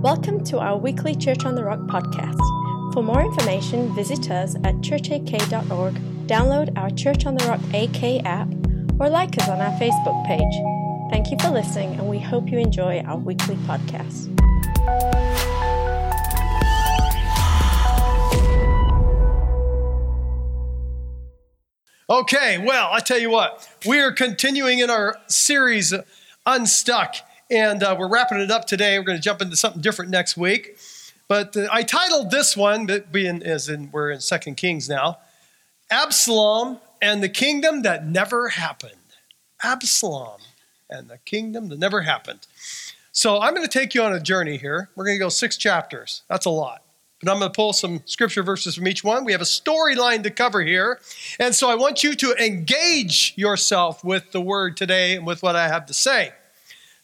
Welcome to our weekly Church on the Rock podcast. For more information, visit us at churchak.org, download our Church on the Rock AK app, or like us on our Facebook page. Thank you for listening, and we hope you enjoy our weekly podcast. Okay, well, I tell you what, we are continuing in our series Unstuck, and uh, we're wrapping it up today. We're going to jump into something different next week. But uh, I titled this one, being as in we're in Second Kings now, Absalom and the Kingdom That Never Happened. Absalom and the Kingdom That Never Happened. So I'm going to take you on a journey here. We're going to go six chapters. That's a lot. But I'm going to pull some scripture verses from each one. We have a storyline to cover here. And so I want you to engage yourself with the word today and with what I have to say.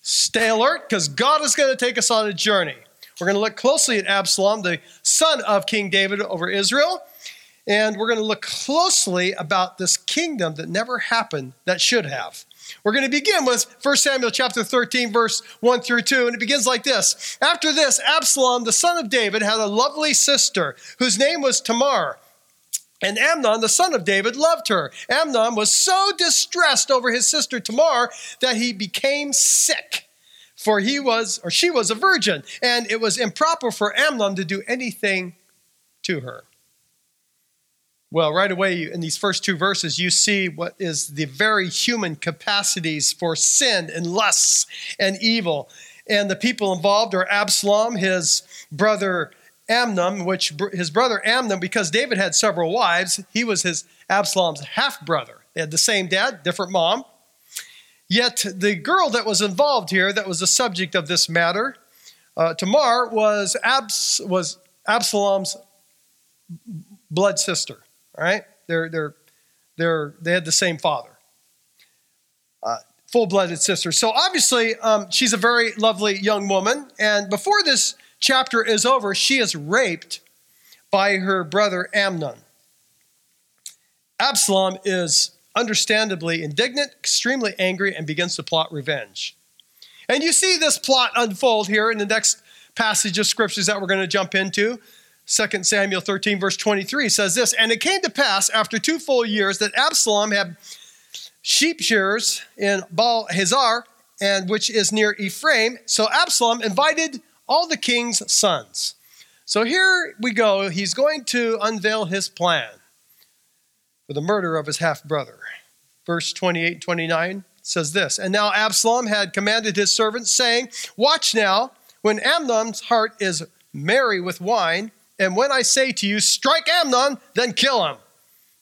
Stay alert because God is going to take us on a journey. We're going to look closely at Absalom, the son of King David over Israel. And we're going to look closely about this kingdom that never happened that should have. We're going to begin with 1 Samuel chapter 13, verse 1 through 2, and it begins like this. After this, Absalom, the son of David, had a lovely sister whose name was Tamar. And Amnon, the son of David, loved her. Amnon was so distressed over his sister Tamar that he became sick. For he was, or she was a virgin, and it was improper for Amnon to do anything to her. Well, right away in these first two verses, you see what is the very human capacities for sin and lusts and evil. And the people involved are Absalom, his brother Amnon, which his brother Amnon, because David had several wives, he was his Absalom's half brother. They had the same dad, different mom. Yet the girl that was involved here, that was the subject of this matter, uh, Tamar, was, Abs- was Absalom's blood sister. All right, they're they're they're they had the same father, uh, full-blooded sister. So obviously, um, she's a very lovely young woman. And before this chapter is over, she is raped by her brother Amnon. Absalom is understandably indignant, extremely angry, and begins to plot revenge. And you see this plot unfold here in the next passage of scriptures that we're going to jump into. 2 Samuel 13, verse 23 says this And it came to pass after two full years that Absalom had sheep shearers in Baal Hazor, and which is near Ephraim. So Absalom invited all the king's sons. So here we go. He's going to unveil his plan for the murder of his half brother. Verse 28 and 29 says this And now Absalom had commanded his servants, saying, Watch now, when Amnon's heart is merry with wine, and when I say to you, strike Amnon, then kill him.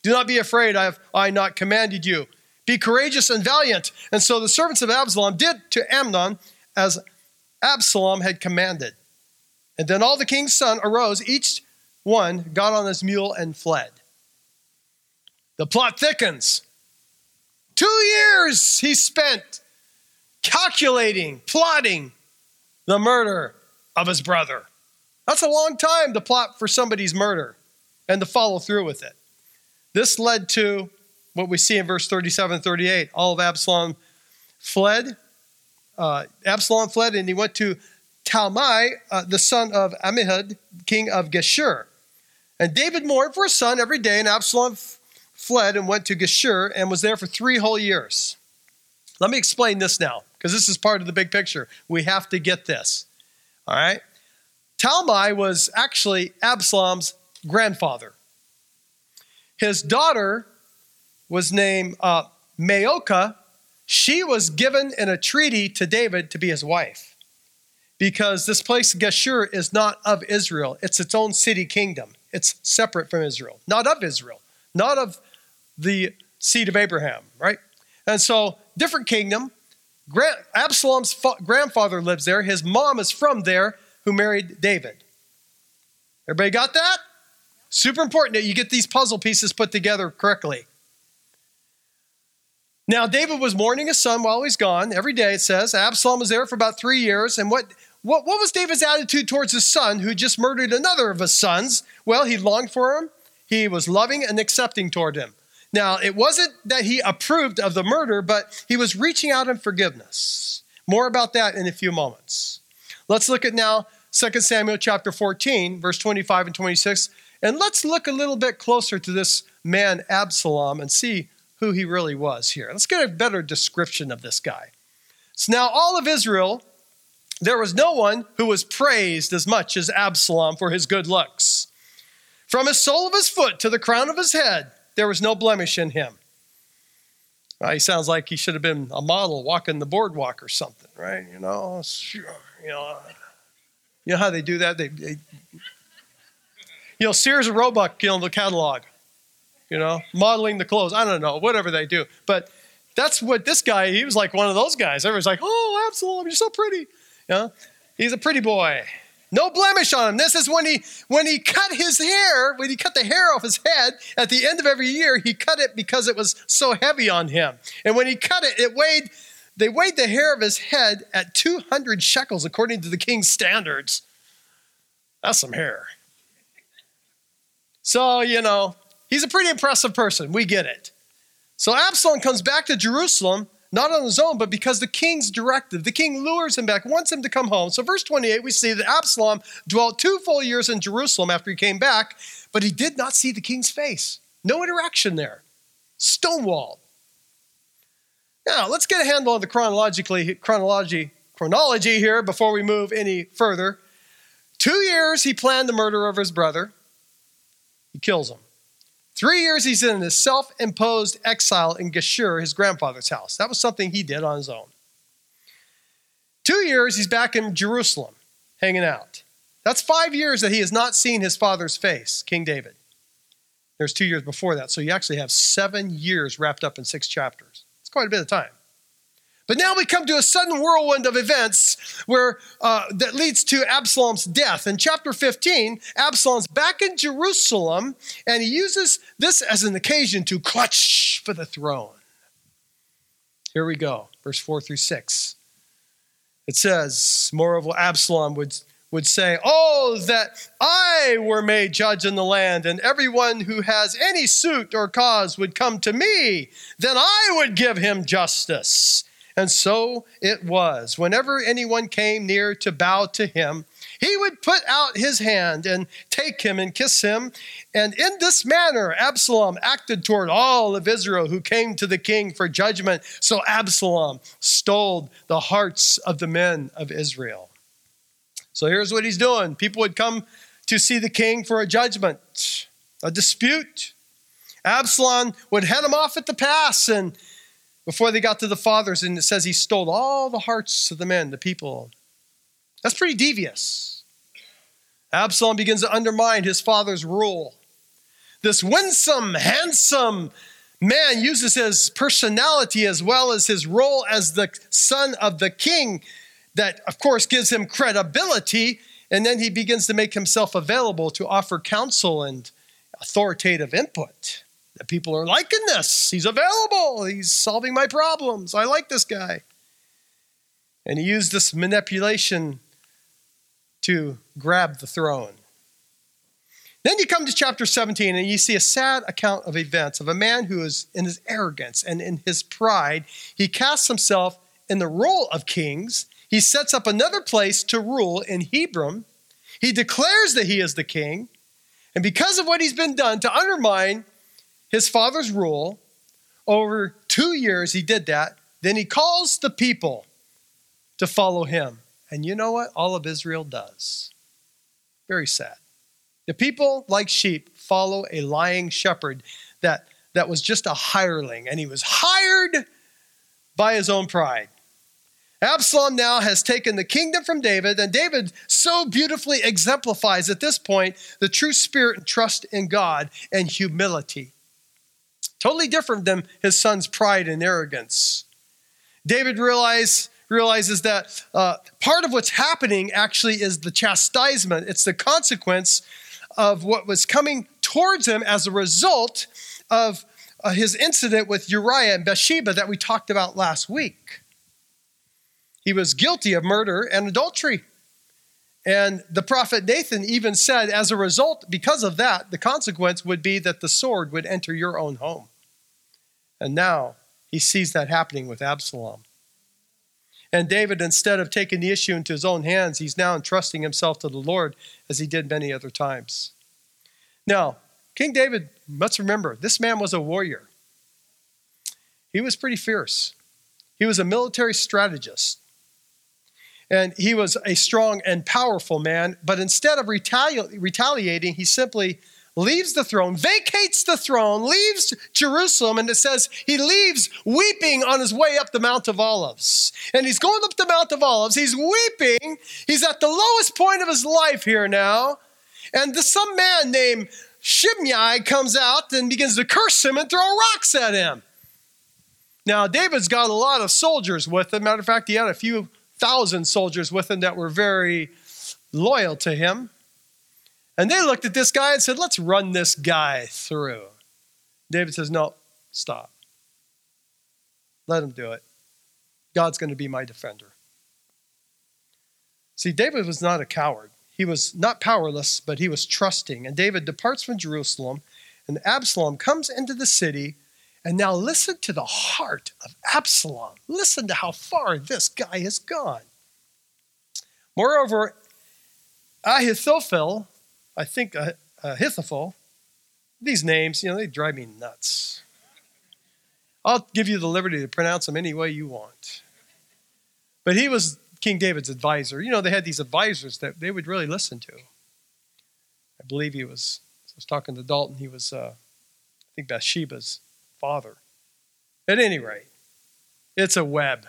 Do not be afraid, I have I not commanded you. Be courageous and valiant. And so the servants of Absalom did to Amnon as Absalom had commanded. And then all the king's son arose, each one got on his mule and fled. The plot thickens. Two years he spent calculating, plotting the murder of his brother. That's a long time to plot for somebody's murder and to follow through with it. This led to what we see in verse 37 38. All of Absalom fled. Uh, Absalom fled and he went to Talmai, uh, the son of Amihud, king of Geshur. And David mourned for his son every day, and Absalom f- fled and went to Geshur and was there for three whole years. Let me explain this now, because this is part of the big picture. We have to get this. All right? Talmai was actually Absalom's grandfather. His daughter was named uh, Maacah. She was given in a treaty to David to be his wife because this place, Geshur, is not of Israel. It's its own city kingdom. It's separate from Israel, not of Israel, not of the seed of Abraham, right? And so, different kingdom. Absalom's grandfather lives there. His mom is from there who married David. Everybody got that? Super important that you get these puzzle pieces put together correctly. Now, David was mourning his son while he's gone. Every day, it says. Absalom was there for about three years. And what, what, what was David's attitude towards his son who just murdered another of his sons? Well, he longed for him, he was loving and accepting toward him. Now, it wasn't that he approved of the murder, but he was reaching out in forgiveness. More about that in a few moments. Let's look at now 2 Samuel chapter 14, verse 25 and 26. And let's look a little bit closer to this man, Absalom, and see who he really was here. Let's get a better description of this guy. So now, all of Israel, there was no one who was praised as much as Absalom for his good looks. From his sole of his foot to the crown of his head, there was no blemish in him. Well, he sounds like he should have been a model walking the boardwalk or something, right? You know, you know, you know how they do that? They, they you know, Sears and Roebuck, you know, the catalog, you know, modeling the clothes. I don't know, whatever they do. But that's what this guy, he was like one of those guys. Everyone's like, oh, Absalom, you're so pretty. Know, he's a pretty boy. No blemish on him. This is when he when he cut his hair, when he cut the hair off his head at the end of every year, he cut it because it was so heavy on him. And when he cut it, it weighed they weighed the hair of his head at 200 shekels according to the king's standards. That's some hair. So, you know, he's a pretty impressive person. We get it. So Absalom comes back to Jerusalem not on his own, but because the king's directive. The king lures him back, wants him to come home. So, verse 28, we see that Absalom dwelt two full years in Jerusalem after he came back, but he did not see the king's face. No interaction there. Stonewalled. Now, let's get a handle on the chronologically chronology chronology here before we move any further. Two years he planned the murder of his brother. He kills him. Three years he's in a self imposed exile in Geshur, his grandfather's house. That was something he did on his own. Two years he's back in Jerusalem, hanging out. That's five years that he has not seen his father's face, King David. There's two years before that. So you actually have seven years wrapped up in six chapters. It's quite a bit of time. But now we come to a sudden whirlwind of events where uh, that leads to Absalom's death. In chapter 15, Absalom's back in Jerusalem, and he uses this as an occasion to clutch for the throne. Here we go, verse 4 through 6. It says, Moreover, Absalom would, would say, Oh, that I were made judge in the land, and everyone who has any suit or cause would come to me, then I would give him justice and so it was. Whenever anyone came near to bow to him, he would put out his hand and take him and kiss him. And in this manner, Absalom acted toward all of Israel who came to the king for judgment. So Absalom stole the hearts of the men of Israel. So here's what he's doing people would come to see the king for a judgment, a dispute. Absalom would head him off at the pass and before they got to the fathers, and it says he stole all the hearts of the men, the people. That's pretty devious. Absalom begins to undermine his father's rule. This winsome, handsome man uses his personality as well as his role as the son of the king, that of course gives him credibility, and then he begins to make himself available to offer counsel and authoritative input people are liking this. He's available. He's solving my problems. I like this guy. And he used this manipulation to grab the throne. Then you come to chapter 17 and you see a sad account of events of a man who is in his arrogance and in his pride, he casts himself in the role of kings. He sets up another place to rule in Hebron. He declares that he is the king. And because of what he's been done to undermine his father's rule. Over two years, he did that. Then he calls the people to follow him. And you know what? All of Israel does. Very sad. The people, like sheep, follow a lying shepherd that, that was just a hireling, and he was hired by his own pride. Absalom now has taken the kingdom from David, and David so beautifully exemplifies at this point the true spirit and trust in God and humility. Totally different than his son's pride and arrogance. David realize, realizes that uh, part of what's happening actually is the chastisement, it's the consequence of what was coming towards him as a result of uh, his incident with Uriah and Bathsheba that we talked about last week. He was guilty of murder and adultery. And the prophet Nathan even said, as a result, because of that, the consequence would be that the sword would enter your own home. And now he sees that happening with Absalom. And David, instead of taking the issue into his own hands, he's now entrusting himself to the Lord as he did many other times. Now, King David, let's remember, this man was a warrior. He was pretty fierce. He was a military strategist. And he was a strong and powerful man, but instead of retali- retaliating, he simply leaves the throne, vacates the throne, leaves Jerusalem, and it says he leaves weeping on his way up the Mount of Olives. And he's going up the Mount of Olives. He's weeping. He's at the lowest point of his life here now. And some man named Shimei comes out and begins to curse him and throw rocks at him. Now, David's got a lot of soldiers with him. Matter of fact, he had a few thousand soldiers with him that were very loyal to him. And they looked at this guy and said, Let's run this guy through. David says, No, stop. Let him do it. God's going to be my defender. See, David was not a coward. He was not powerless, but he was trusting. And David departs from Jerusalem, and Absalom comes into the city. And now listen to the heart of Absalom. Listen to how far this guy has gone. Moreover, Ahithophel, I think uh, Ahithophel, these names, you know, they drive me nuts. I'll give you the liberty to pronounce them any way you want. But he was King David's advisor. You know, they had these advisors that they would really listen to. I believe he was, I was talking to Dalton, he was, uh, I think, Bathsheba's father. At any rate, it's a web.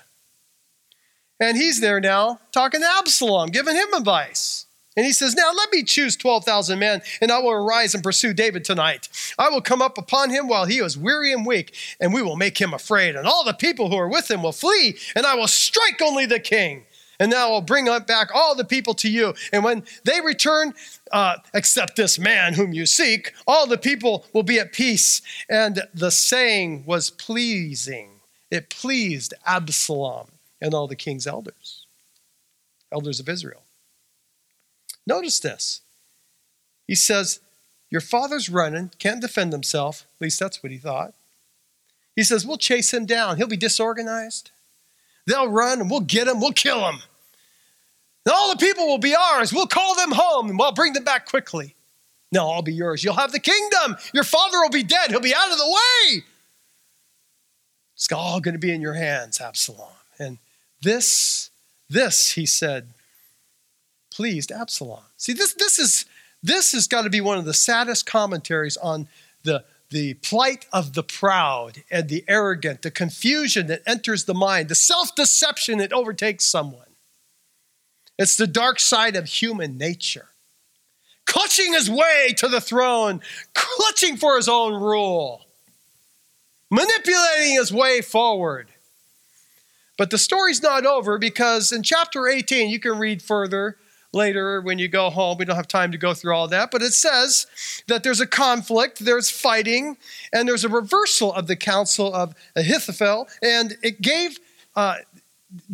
And he's there now talking to Absalom, giving him advice. And he says, Now let me choose 12,000 men, and I will arise and pursue David tonight. I will come up upon him while he is weary and weak, and we will make him afraid. And all the people who are with him will flee, and I will strike only the king. And now I'll bring back all the people to you. And when they return, uh, except this man whom you seek, all the people will be at peace. And the saying was pleasing. It pleased Absalom and all the king's elders, elders of Israel. Notice this. He says, Your father's running, can't defend himself. At least that's what he thought. He says, We'll chase him down. He'll be disorganized. They'll run and we'll get him, we'll kill him. And all the people will be ours. We'll call them home and we'll bring them back quickly. No, I'll be yours. You'll have the kingdom. Your father will be dead. He'll be out of the way. It's all going to be in your hands, Absalom. And this, this, he said, pleased Absalom. See, this, this, is, this has got to be one of the saddest commentaries on the, the plight of the proud and the arrogant, the confusion that enters the mind, the self deception that overtakes someone. It's the dark side of human nature. Clutching his way to the throne, clutching for his own rule, manipulating his way forward. But the story's not over because in chapter 18, you can read further later when you go home. We don't have time to go through all that, but it says that there's a conflict, there's fighting, and there's a reversal of the counsel of Ahithophel, and it gave. Uh,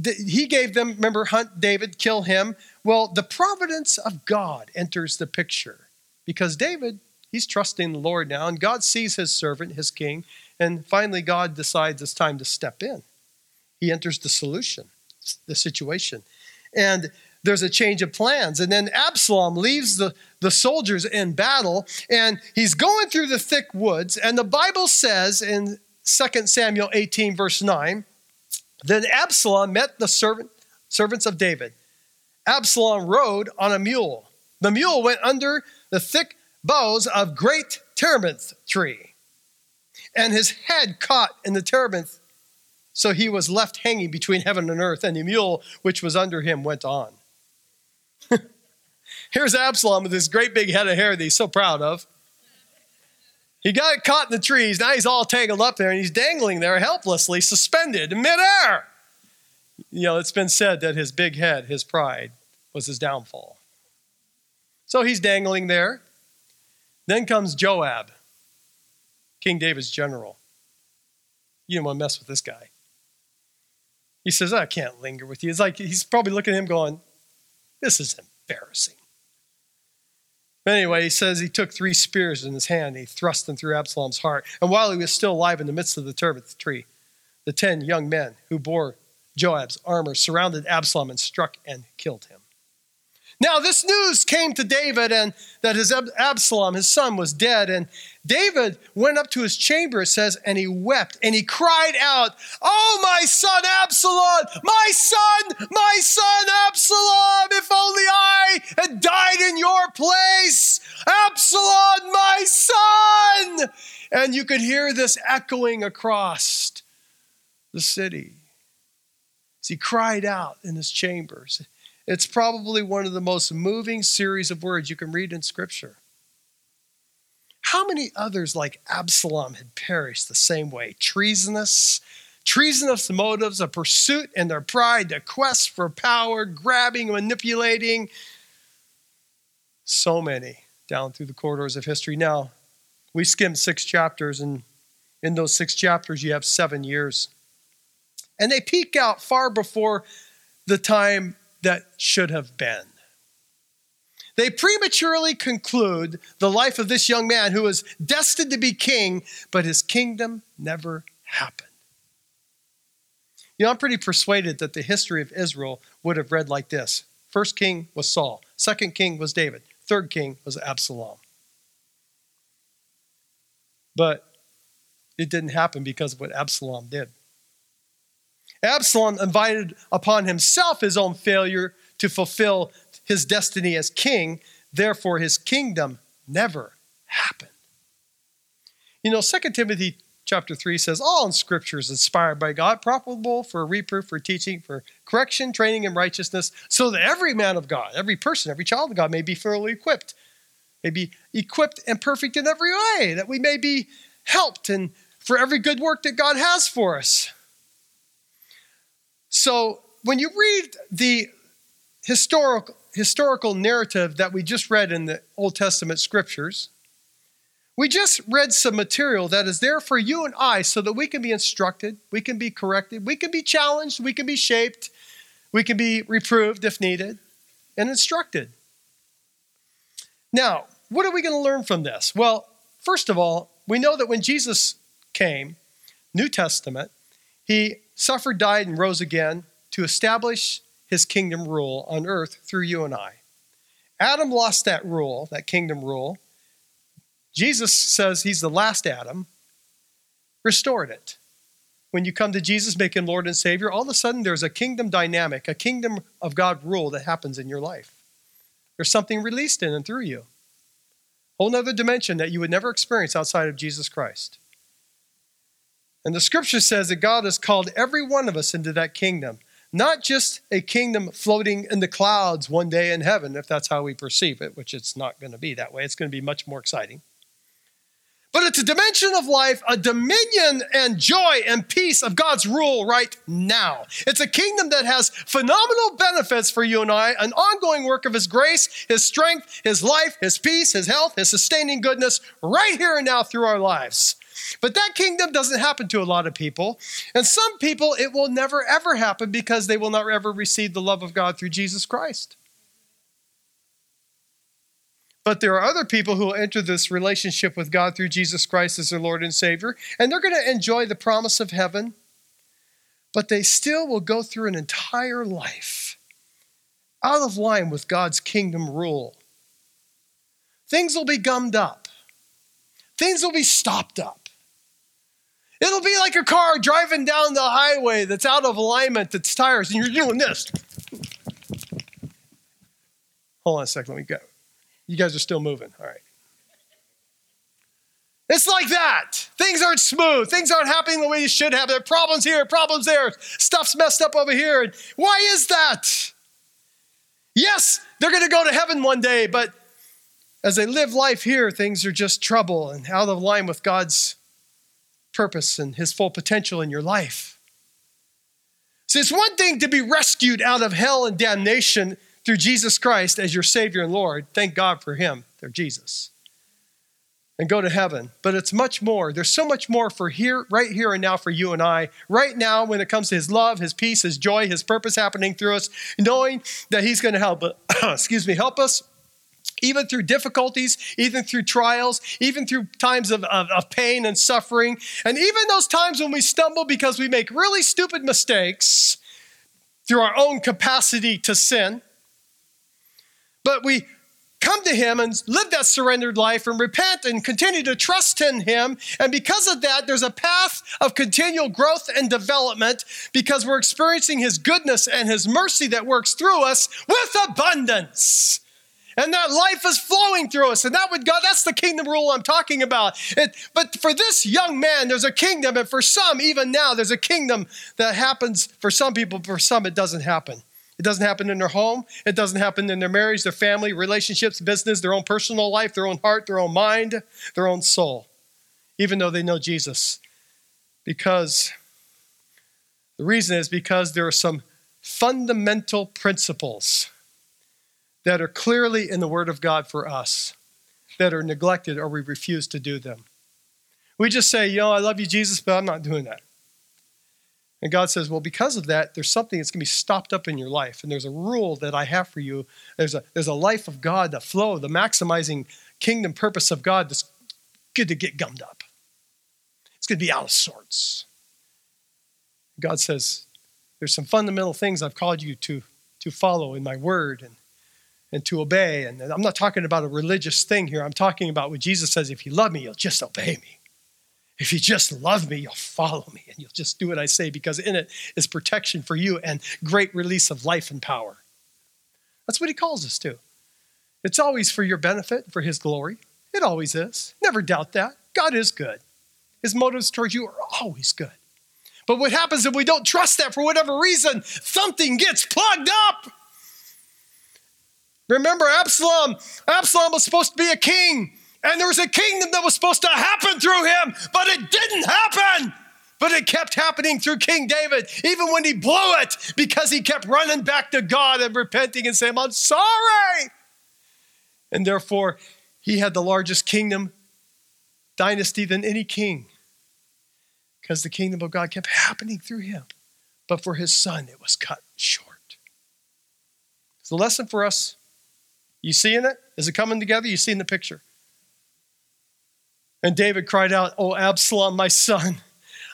he gave them, remember, hunt David, kill him. Well, the providence of God enters the picture because David, he's trusting the Lord now, and God sees his servant, his king, and finally God decides it's time to step in. He enters the solution, the situation. And there's a change of plans. And then Absalom leaves the, the soldiers in battle and he's going through the thick woods. And the Bible says in 2 Samuel 18, verse 9, then Absalom met the servant, servants of David. Absalom rode on a mule. The mule went under the thick boughs of great terebinth tree, and his head caught in the terebinth, so he was left hanging between heaven and earth, and the mule which was under him went on. Here's Absalom with this great big head of hair that he's so proud of. He got caught in the trees. Now he's all tangled up there and he's dangling there helplessly, suspended in midair. You know, it's been said that his big head, his pride, was his downfall. So he's dangling there. Then comes Joab, King David's general. You don't want to mess with this guy. He says, I can't linger with you. It's like he's probably looking at him going, This is embarrassing. But anyway, he says he took three spears in his hand. and He thrust them through Absalom's heart. And while he was still alive in the midst of the terebinth tree, the ten young men who bore Joab's armor surrounded Absalom and struck and killed him. Now, this news came to David and that his Absalom, his son, was dead. And David went up to his chamber, it says, and he wept and he cried out, Oh, my son Absalom, my son, my son Absalom, if only I had died in your place. Absalom, my son. And you could hear this echoing across the city as he cried out in his chambers. It's probably one of the most moving series of words you can read in Scripture. How many others like Absalom had perished the same way? Treasonous, treasonous motives, a pursuit in their pride, a quest for power, grabbing, manipulating. So many down through the corridors of history. Now, we skimmed six chapters, and in those six chapters, you have seven years. And they peak out far before the time that should have been. They prematurely conclude the life of this young man who was destined to be king, but his kingdom never happened. You know, I'm pretty persuaded that the history of Israel would have read like this First king was Saul, second king was David, third king was Absalom. But it didn't happen because of what Absalom did. Absalom invited upon himself his own failure to fulfill his destiny as king, therefore, his kingdom never happened. You know, 2 Timothy chapter 3 says, All in scripture is inspired by God, profitable for reproof, for teaching, for correction, training in righteousness, so that every man of God, every person, every child of God may be thoroughly equipped, may be equipped and perfect in every way, that we may be helped and for every good work that God has for us. So when you read the historical, historical narrative that we just read in the Old Testament scriptures, we just read some material that is there for you and I so that we can be instructed, we can be corrected, we can be challenged, we can be shaped, we can be reproved if needed, and instructed. Now, what are we going to learn from this? Well, first of all, we know that when Jesus came, New Testament, he suffered, died, and rose again to establish his kingdom rule on earth through you and I. Adam lost that rule, that kingdom rule. Jesus says he's the last Adam, restored it. When you come to Jesus, make him Lord and Savior, all of a sudden there's a kingdom dynamic, a kingdom of God rule that happens in your life. There's something released in and through you. Whole nother dimension that you would never experience outside of Jesus Christ. And the scripture says that God has called every one of us into that kingdom, not just a kingdom floating in the clouds one day in heaven, if that's how we perceive it, which it's not going to be that way. It's going to be much more exciting. But it's a dimension of life, a dominion and joy and peace of God's rule right now. It's a kingdom that has phenomenal benefits for you and I, an ongoing work of His grace, His strength, His life, His peace, His health, His sustaining goodness right here and now through our lives. But that kingdom doesn't happen to a lot of people. And some people, it will never, ever happen because they will not ever receive the love of God through Jesus Christ. But there are other people who will enter this relationship with God through Jesus Christ as their Lord and Savior, and they're going to enjoy the promise of heaven, but they still will go through an entire life out of line with God's kingdom rule. Things will be gummed up, things will be stopped up. It'll be like a car driving down the highway that's out of alignment, that's tires, and you're doing this. Hold on a second, let me go. You guys are still moving. All right. It's like that. Things aren't smooth. Things aren't happening the way you should have. There are problems here, problems there. Stuff's messed up over here. And why is that? Yes, they're going to go to heaven one day, but as they live life here, things are just trouble and out of line with God's purpose and his full potential in your life. See, it's one thing to be rescued out of hell and damnation through Jesus Christ as your Savior and Lord. Thank God for him, they're Jesus. And go to heaven. But it's much more. There's so much more for here, right here and now for you and I. Right now, when it comes to his love, his peace, his joy, his purpose happening through us, knowing that he's going to help, excuse me, help us even through difficulties, even through trials, even through times of, of, of, pain and suffering, and even those times when we stumble because we make really stupid mistakes, through our own capacity to sin. But we come to Him and live that surrendered life and repent and continue to trust in Him. And because of that, there's a path of continual growth and development because we're experiencing His goodness and His mercy that works through us with abundance. And that life is flowing through us. And that would God, that's the kingdom rule I'm talking about. It, but for this young man, there's a kingdom. And for some, even now, there's a kingdom that happens for some people, for some, it doesn't happen. It doesn't happen in their home. It doesn't happen in their marriage, their family, relationships, business, their own personal life, their own heart, their own mind, their own soul, even though they know Jesus. Because the reason is because there are some fundamental principles that are clearly in the Word of God for us that are neglected or we refuse to do them. We just say, you know, I love you, Jesus, but I'm not doing that. And God says, Well, because of that, there's something that's going to be stopped up in your life. And there's a rule that I have for you. There's a, there's a life of God, the flow, the maximizing kingdom purpose of God that's good to get gummed up. It's going to be out of sorts. God says, There's some fundamental things I've called you to, to follow in my word and, and to obey. And I'm not talking about a religious thing here. I'm talking about what Jesus says if you love me, you'll just obey me. If you just love me, you'll follow me and you'll just do what I say because in it is protection for you and great release of life and power. That's what he calls us to. It's always for your benefit, for his glory. It always is. Never doubt that. God is good. His motives towards you are always good. But what happens if we don't trust that for whatever reason? Something gets plugged up. Remember Absalom? Absalom was supposed to be a king. And there was a kingdom that was supposed to happen through him, but it didn't happen. But it kept happening through King David, even when he blew it, because he kept running back to God and repenting and saying, I'm sorry. And therefore, he had the largest kingdom dynasty than any king, because the kingdom of God kept happening through him. But for his son, it was cut short. A lesson for us. You seeing it? Is it coming together? You seeing the picture? And David cried out, Oh, Absalom, my son.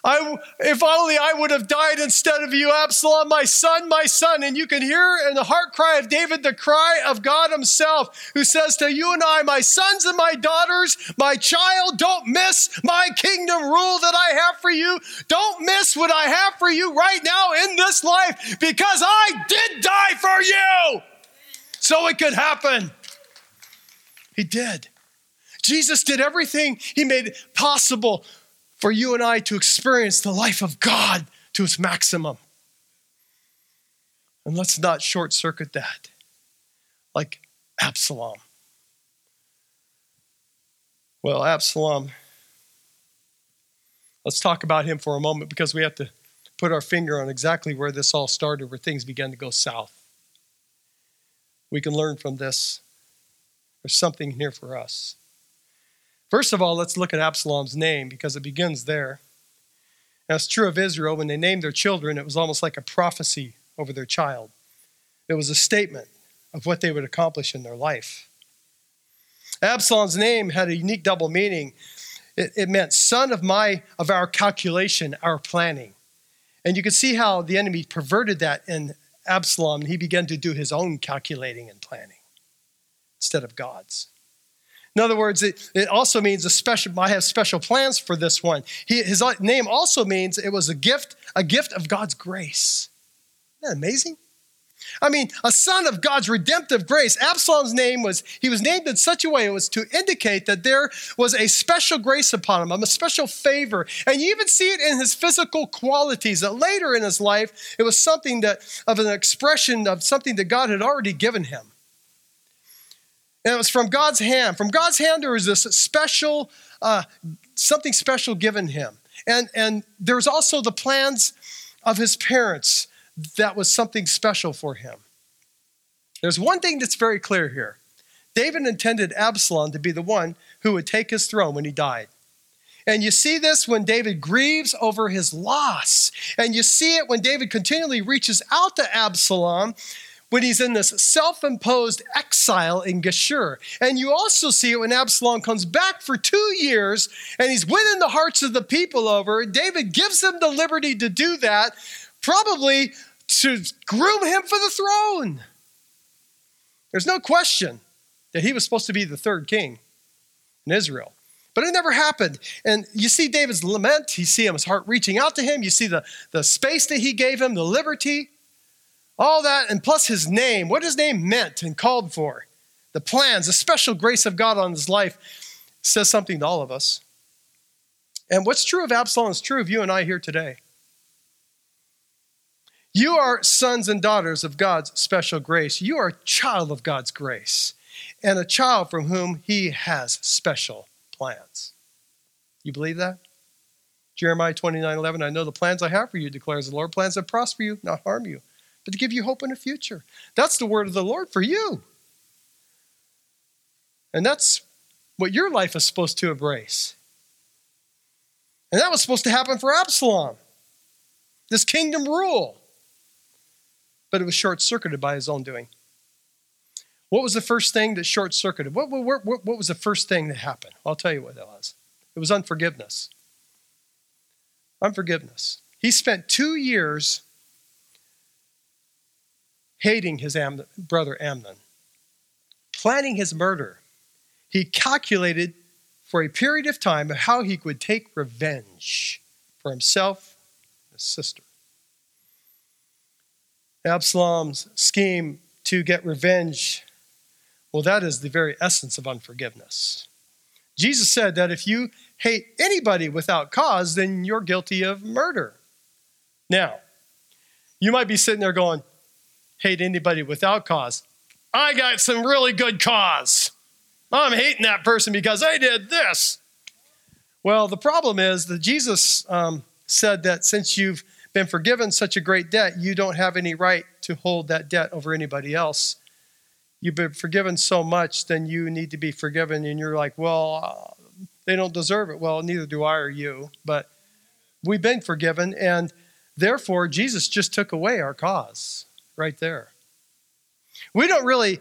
I, if only I would have died instead of you, Absalom, my son, my son. And you can hear in the heart cry of David the cry of God Himself, who says to you and I, My sons and my daughters, my child, don't miss my kingdom rule that I have for you. Don't miss what I have for you right now in this life because I did die for you so it could happen. He did. Jesus did everything he made possible for you and I to experience the life of God to its maximum. And let's not short circuit that like Absalom. Well, Absalom, let's talk about him for a moment because we have to put our finger on exactly where this all started, where things began to go south. We can learn from this. There's something here for us. First of all, let's look at Absalom's name because it begins there. Now, it's true of Israel. When they named their children, it was almost like a prophecy over their child. It was a statement of what they would accomplish in their life. Absalom's name had a unique double meaning. It, it meant son of my of our calculation, our planning. And you can see how the enemy perverted that in Absalom. He began to do his own calculating and planning instead of God's. In other words, it, it also means a special, I have special plans for this one. He, his name also means it was a gift, a gift of God's grace. Isn't that amazing? I mean, a son of God's redemptive grace. Absalom's name was, he was named in such a way it was to indicate that there was a special grace upon him, a special favor. And you even see it in his physical qualities that later in his life, it was something that, of an expression of something that God had already given him. And it was from God's hand. From God's hand, there was this special, uh, something special given him. And, and there's also the plans of his parents that was something special for him. There's one thing that's very clear here David intended Absalom to be the one who would take his throne when he died. And you see this when David grieves over his loss. And you see it when David continually reaches out to Absalom when he's in this self imposed exile in Geshur. And you also see it when Absalom comes back for two years and he's winning the hearts of the people over. David gives him the liberty to do that, probably to groom him for the throne. There's no question that he was supposed to be the third king in Israel. But it never happened. And you see David's lament, you see him, his heart reaching out to him, you see the, the space that he gave him, the liberty, all that, and plus his name, what his name meant and called for, the plans, the special grace of God on his life says something to all of us. And what's true of Absalom is true of you and I here today. You are sons and daughters of God's special grace. You are a child of God's grace and a child from whom he has special plans. You believe that? Jeremiah 29 11, I know the plans I have for you, declares the Lord, plans that prosper you, not harm you, but to give you hope in the future. That's the word of the Lord for you. And that's what your life is supposed to embrace. And that was supposed to happen for Absalom, this kingdom rule. But it was short circuited by his own doing. What was the first thing that short circuited? What, what, what, what, was the first thing that happened? I'll tell you what that was. It was unforgiveness. Unforgiveness. He spent two years hating his Am- brother Amnon, planning his murder. He calculated for a period of time how he could take revenge for himself and his sister. Absalom's scheme to get revenge well, that is the very essence of unforgiveness. Jesus said that if you hate anybody without cause, then you're guilty of murder. Now, you might be sitting there going, hate anybody without cause. I got some really good cause. I'm hating that person because I did this. Well, the problem is that Jesus um, said that since you've been forgiven such a great debt, you don't have any right to hold that debt over anybody else you've been forgiven so much, then you need to be forgiven. And you're like, well, uh, they don't deserve it. Well, neither do I or you. But we've been forgiven. And therefore, Jesus just took away our cause right there. We don't really,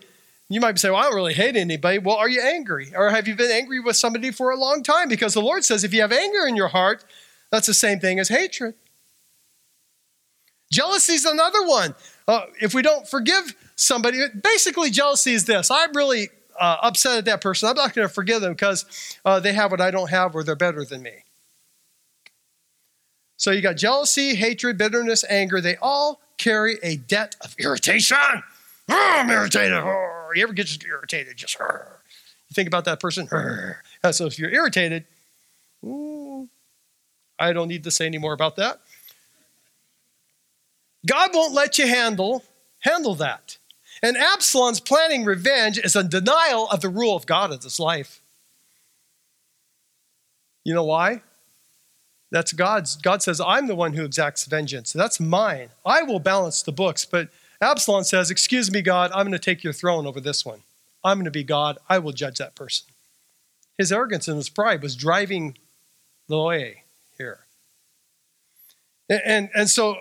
you might say, well, I don't really hate anybody. Well, are you angry? Or have you been angry with somebody for a long time? Because the Lord says if you have anger in your heart, that's the same thing as hatred. Jealousy is another one. Uh, if we don't forgive somebody. Basically, jealousy is this I'm really uh, upset at that person. I'm not going to forgive them because uh, they have what I don't have or they're better than me. So you got jealousy, hatred, bitterness, anger. They all carry a debt of irritation. Oh, I'm irritated. Oh, you ever get just irritated? Just you think about that person. So if you're irritated, I don't need to say any more about that. God won't let you handle handle that. And Absalom's planning revenge is a denial of the rule of God in his life. You know why? That's God's. God says, I'm the one who exacts vengeance. That's mine. I will balance the books. But Absalom says, Excuse me, God, I'm going to take your throne over this one. I'm going to be God. I will judge that person. His arrogance and his pride was driving the way here. And, and, and so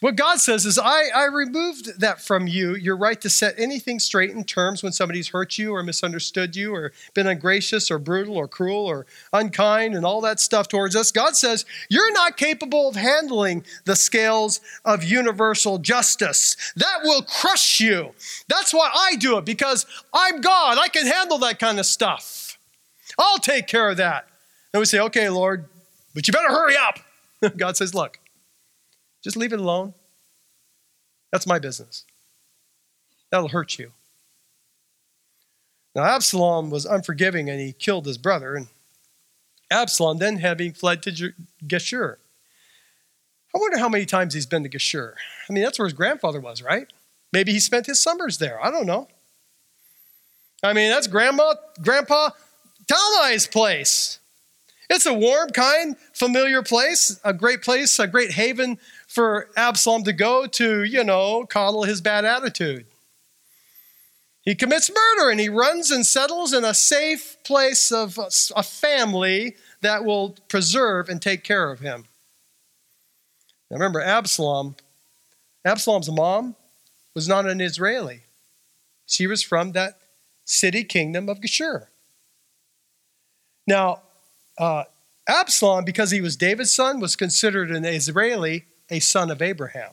what God says is, I, I removed that from you, your right to set anything straight in terms when somebody's hurt you or misunderstood you or been ungracious or brutal or cruel or unkind and all that stuff towards us. God says, You're not capable of handling the scales of universal justice. That will crush you. That's why I do it, because I'm God. I can handle that kind of stuff. I'll take care of that. And we say, Okay, Lord, but you better hurry up. God says, Look, just leave it alone. That's my business. That'll hurt you. Now, Absalom was unforgiving and he killed his brother. And Absalom, then having fled to Geshur. I wonder how many times he's been to Geshur. I mean, that's where his grandfather was, right? Maybe he spent his summers there. I don't know. I mean, that's grandma, grandpa Talmai's place. It's a warm, kind, familiar place, a great place, a great haven for Absalom to go to, you know, coddle his bad attitude. He commits murder and he runs and settles in a safe place of a family that will preserve and take care of him. Now remember, Absalom, Absalom's mom was not an Israeli. She was from that city kingdom of Geshur. Now, uh, Absalom, because he was David's son, was considered an Israeli, a son of Abraham.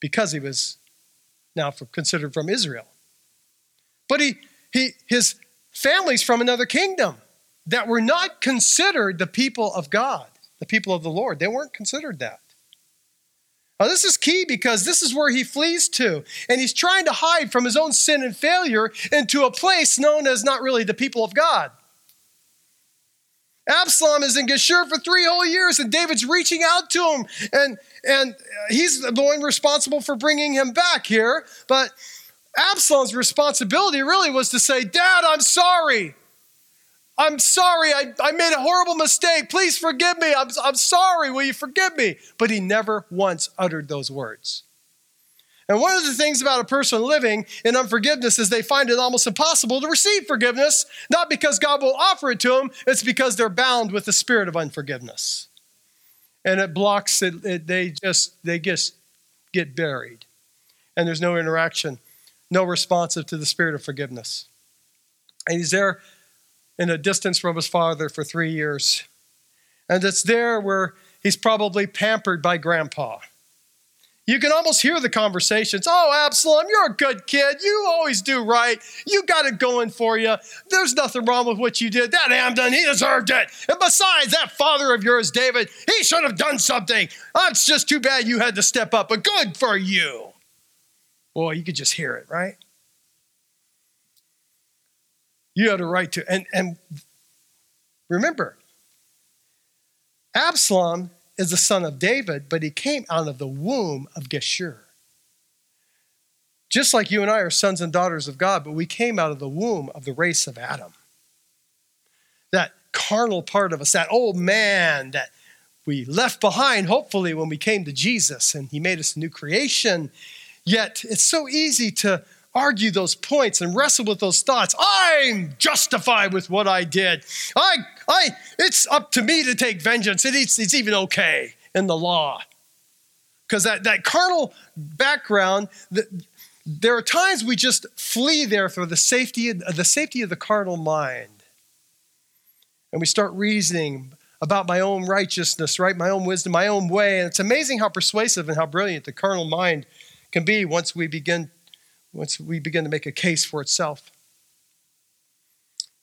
because he was now considered from Israel. But he, he, his family's from another kingdom that were not considered the people of God, the people of the Lord. They weren't considered that. Now, this is key because this is where he flees to. And he's trying to hide from his own sin and failure into a place known as not really the people of God. Absalom is in Geshur for three whole years, and David's reaching out to him, and, and he's the one responsible for bringing him back here. But Absalom's responsibility really was to say, Dad, I'm sorry. I'm sorry. I, I made a horrible mistake. Please forgive me. I'm, I'm sorry. Will you forgive me? But he never once uttered those words. And one of the things about a person living in unforgiveness is they find it almost impossible to receive forgiveness, not because God will offer it to them, it's because they're bound with the spirit of unforgiveness. And it blocks it, it they just they just get buried. And there's no interaction, no responsive to the spirit of forgiveness. And he's there in a distance from his father for three years. And it's there where he's probably pampered by grandpa. You can almost hear the conversations. Oh, Absalom, you're a good kid. You always do right. You got it going for you. There's nothing wrong with what you did. That Amnon, he deserved it. And besides, that father of yours, David, he should have done something. Oh, it's just too bad you had to step up, but good for you. Boy, you could just hear it, right? You had a right to. And, and remember, Absalom is the son of David, but he came out of the womb of Geshur. Just like you and I are sons and daughters of God, but we came out of the womb of the race of Adam. That carnal part of us, that old man that we left behind, hopefully, when we came to Jesus and he made us a new creation. Yet it's so easy to argue those points and wrestle with those thoughts. I'm justified with what I did. I, I, it's up to me to take vengeance. it's, it's even okay in the law. Because that, that carnal background, the, there are times we just flee there for the safety, the safety of the carnal mind. And we start reasoning about my own righteousness, right? My own wisdom, my own way. And it's amazing how persuasive and how brilliant the carnal mind can be once we begin once we begin to make a case for itself.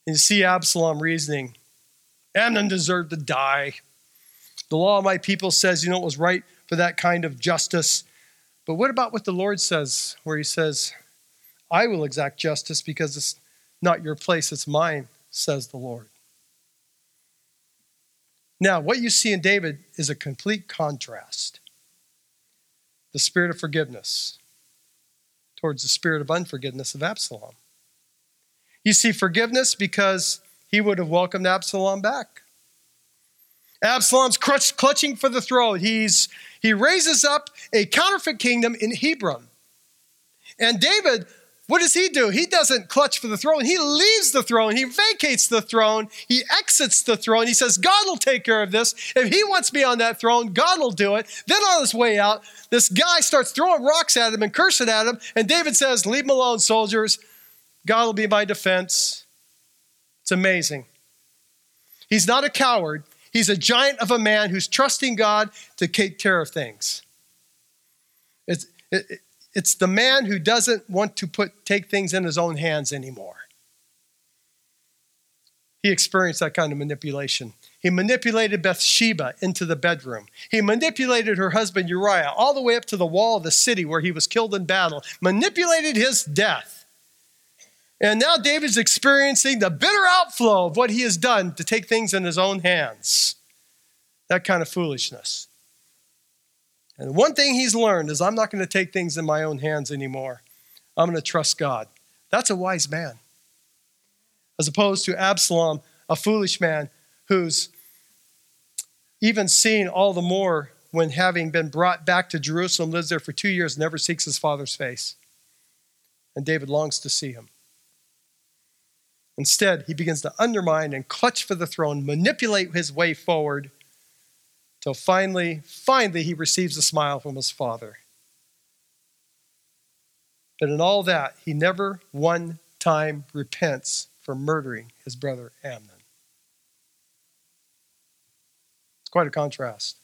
And you see Absalom reasoning Amnon deserved to die. The law of my people says, you know, it was right for that kind of justice. But what about what the Lord says, where he says, I will exact justice because it's not your place, it's mine, says the Lord. Now, what you see in David is a complete contrast the spirit of forgiveness towards the spirit of unforgiveness of Absalom. You see, forgiveness because he would have welcomed Absalom back. Absalom's clutching for the throne. He's, he raises up a counterfeit kingdom in Hebron. And David what does he do? He doesn't clutch for the throne. He leaves the throne. He vacates the throne. He exits the throne. He says, God will take care of this. If he wants me on that throne, God will do it. Then on his way out, this guy starts throwing rocks at him and cursing at him. And David says, Leave him alone, soldiers. God will be my defense. It's amazing. He's not a coward. He's a giant of a man who's trusting God to take care of things. It's, it, it's the man who doesn't want to put, take things in his own hands anymore. He experienced that kind of manipulation. He manipulated Bathsheba into the bedroom. He manipulated her husband Uriah all the way up to the wall of the city where he was killed in battle, manipulated his death. And now David's experiencing the bitter outflow of what he has done to take things in his own hands. That kind of foolishness. And one thing he's learned is I'm not going to take things in my own hands anymore. I'm going to trust God. That's a wise man. As opposed to Absalom, a foolish man who's even seen all the more when having been brought back to Jerusalem, lives there for two years, never seeks his father's face. And David longs to see him. Instead, he begins to undermine and clutch for the throne, manipulate his way forward till finally, finally, he receives a smile from his father. But in all that, he never one time repents for murdering his brother Amnon. It's quite a contrast.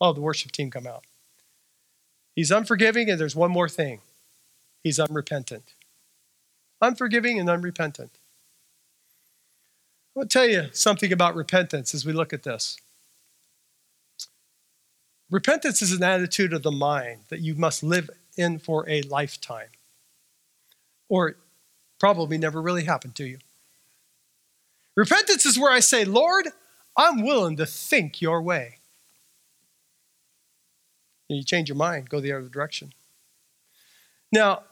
Oh, the worship team come out. He's unforgiving, and there's one more thing he's unrepentant. Unforgiving and unrepentant. I to tell you something about repentance as we look at this. Repentance is an attitude of the mind that you must live in for a lifetime, or probably never really happened to you. Repentance is where I say, Lord, I'm willing to think your way. And you change your mind, go the other direction. Now,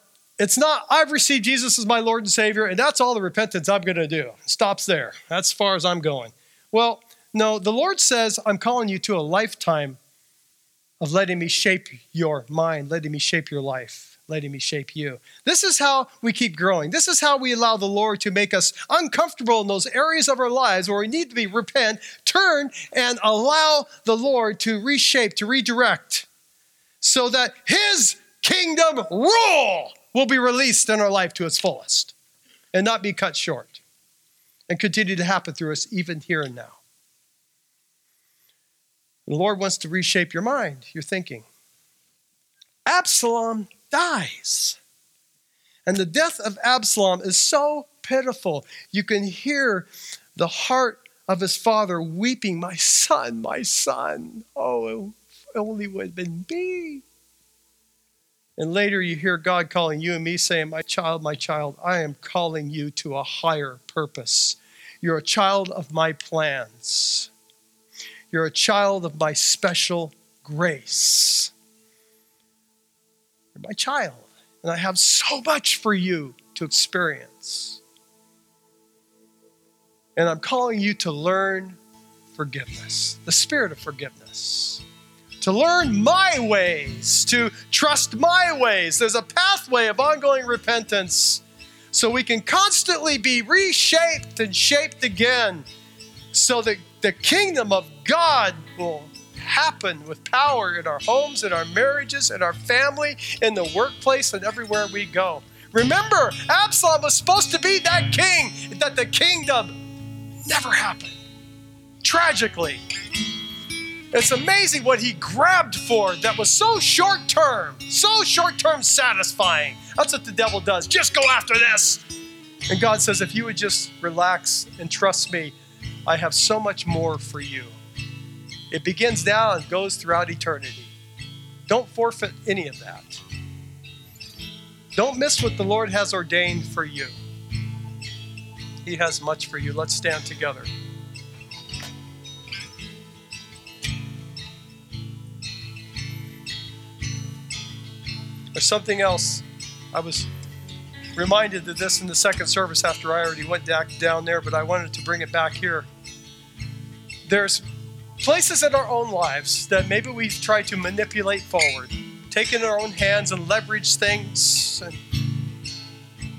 it's not, I've received Jesus as my Lord and Savior, and that's all the repentance I'm going to do. It stops there. That's as far as I'm going. Well, no, the Lord says, I'm calling you to a lifetime of letting me shape your mind, letting me shape your life, letting me shape you. This is how we keep growing. This is how we allow the Lord to make us uncomfortable in those areas of our lives where we need to be repent, turn, and allow the Lord to reshape, to redirect, so that His kingdom rule will be released in our life to its fullest and not be cut short and continue to happen through us even here and now. The Lord wants to reshape your mind, your thinking. Absalom dies. And the death of Absalom is so pitiful. You can hear the heart of his father weeping, My son, my son. Oh, only would have been me. And later you hear God calling you and me saying, My child, my child, I am calling you to a higher purpose. You're a child of my plans. You're a child of my special grace. You're my child, and I have so much for you to experience. And I'm calling you to learn forgiveness, the spirit of forgiveness to learn my ways, to trust my ways. There's a pathway of ongoing repentance so we can constantly be reshaped and shaped again so that the kingdom of God will happen with power in our homes, in our marriages, in our family, in the workplace, and everywhere we go. Remember, Absalom was supposed to be that king, that the kingdom never happened. Tragically, it's amazing what he grabbed for that was so short term, so short term satisfying. That's what the devil does. Just go after this. And God says, if you would just relax and trust me, I have so much more for you. It begins now and goes throughout eternity. Don't forfeit any of that. Don't miss what the Lord has ordained for you. He has much for you. Let's stand together. There's something else. I was reminded of this in the second service after I already went down there, but I wanted to bring it back here. There's places in our own lives that maybe we've tried to manipulate forward, take in our own hands and leverage things, and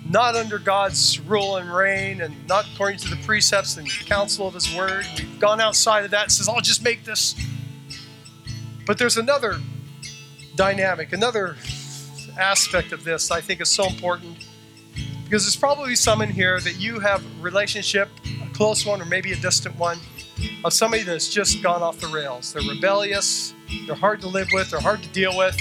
not under God's rule and reign, and not according to the precepts and counsel of His Word. We've gone outside of that says, "I'll just make this." But there's another dynamic, another aspect of this I think is so important because there's probably some in here that you have a relationship, a close one or maybe a distant one, of somebody that's just gone off the rails. They're rebellious, they're hard to live with, they're hard to deal with,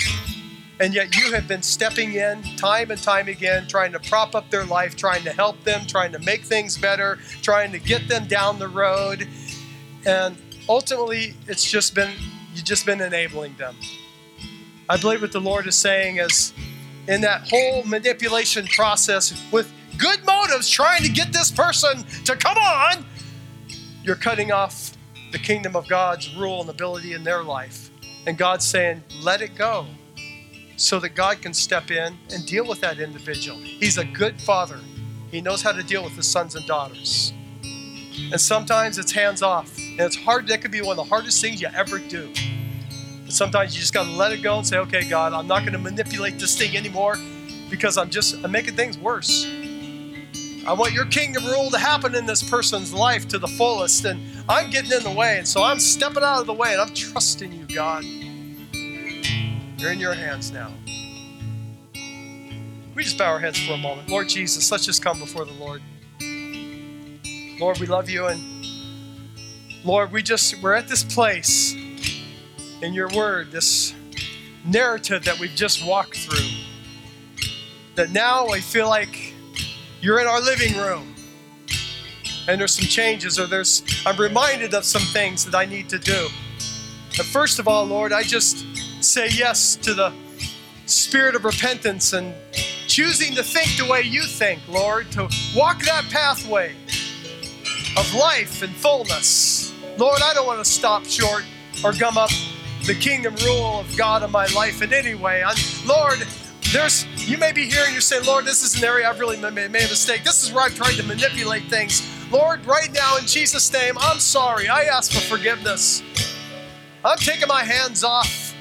and yet you have been stepping in time and time again, trying to prop up their life, trying to help them, trying to make things better, trying to get them down the road. And ultimately, it's just been, you've just been enabling them. I believe what the Lord is saying is in that whole manipulation process with good motives, trying to get this person to come on, you're cutting off the kingdom of God's rule and ability in their life. And God's saying, let it go so that God can step in and deal with that individual. He's a good father, He knows how to deal with his sons and daughters. And sometimes it's hands off. And it's hard, that could be one of the hardest things you ever do. But sometimes you just got to let it go and say, okay, God, I'm not going to manipulate this thing anymore because I'm just I'm making things worse. I want your kingdom rule to happen in this person's life to the fullest, and I'm getting in the way, and so I'm stepping out of the way, and I'm trusting you, God. You're in your hands now. We just bow our heads for a moment. Lord Jesus, let's just come before the Lord. Lord, we love you, and Lord, we just we're at this place in your word, this narrative that we've just walked through. That now I feel like you're in our living room and there's some changes or there's I'm reminded of some things that I need to do. But first of all, Lord, I just say yes to the spirit of repentance and choosing to think the way you think, Lord, to walk that pathway of life and fullness. Lord, I don't want to stop short or gum up the kingdom rule of God in my life in any way. I'm, Lord, there's you may be here and you're saying, Lord, this is an area I've really made, made a mistake. This is where I've tried to manipulate things. Lord, right now in Jesus' name, I'm sorry. I ask for forgiveness. I'm taking my hands off.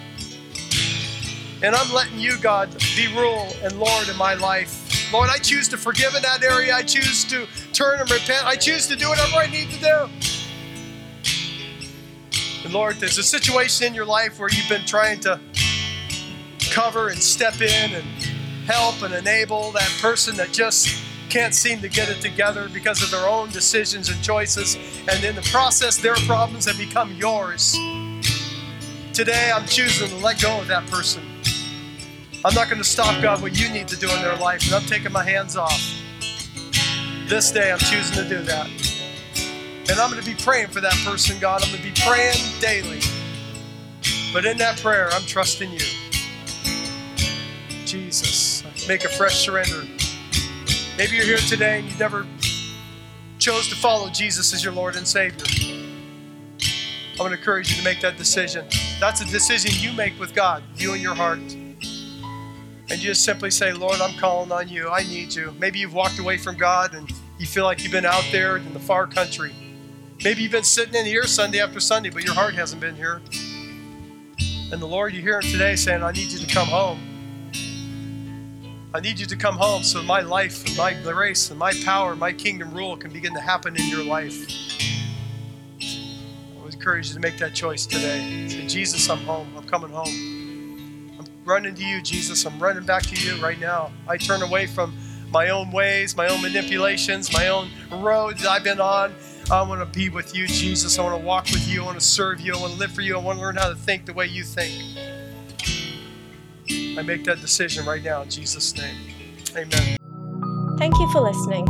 And I'm letting you, God, be rule and Lord in my life. Lord, I choose to forgive in that area. I choose to turn and repent. I choose to do whatever I need to do. And Lord, there's a situation in your life where you've been trying to cover and step in and help and enable that person that just can't seem to get it together because of their own decisions and choices. And in the process, their problems have become yours. Today, I'm choosing to let go of that person. I'm not going to stop, God, what you need to do in their life, and I'm taking my hands off. This day, I'm choosing to do that. And I'm going to be praying for that person, God. I'm going to be praying daily. But in that prayer, I'm trusting you. Jesus, make a fresh surrender. Maybe you're here today and you never chose to follow Jesus as your Lord and Savior. I'm going to encourage you to make that decision. That's a decision you make with God, you and your heart. And you just simply say, Lord, I'm calling on you. I need you. Maybe you've walked away from God and you feel like you've been out there in the far country. Maybe you've been sitting in here Sunday after Sunday, but your heart hasn't been here. And the Lord, you hear him today saying, I need you to come home. I need you to come home so my life and my grace and my power, my kingdom rule can begin to happen in your life. I would encourage you to make that choice today. Say, Jesus, I'm home. I'm coming home. I'm running to you, Jesus. I'm running back to you right now. I turn away from my own ways, my own manipulations, my own road that I've been on. I want to be with you, Jesus. I want to walk with you. I want to serve you. I want to live for you. I want to learn how to think the way you think. I make that decision right now in Jesus' name. Amen. Thank you for listening.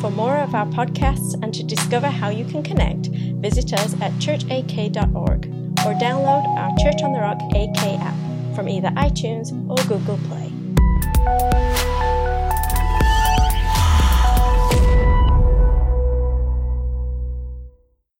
For more of our podcasts and to discover how you can connect, visit us at churchak.org or download our Church on the Rock AK app from either iTunes or Google Play.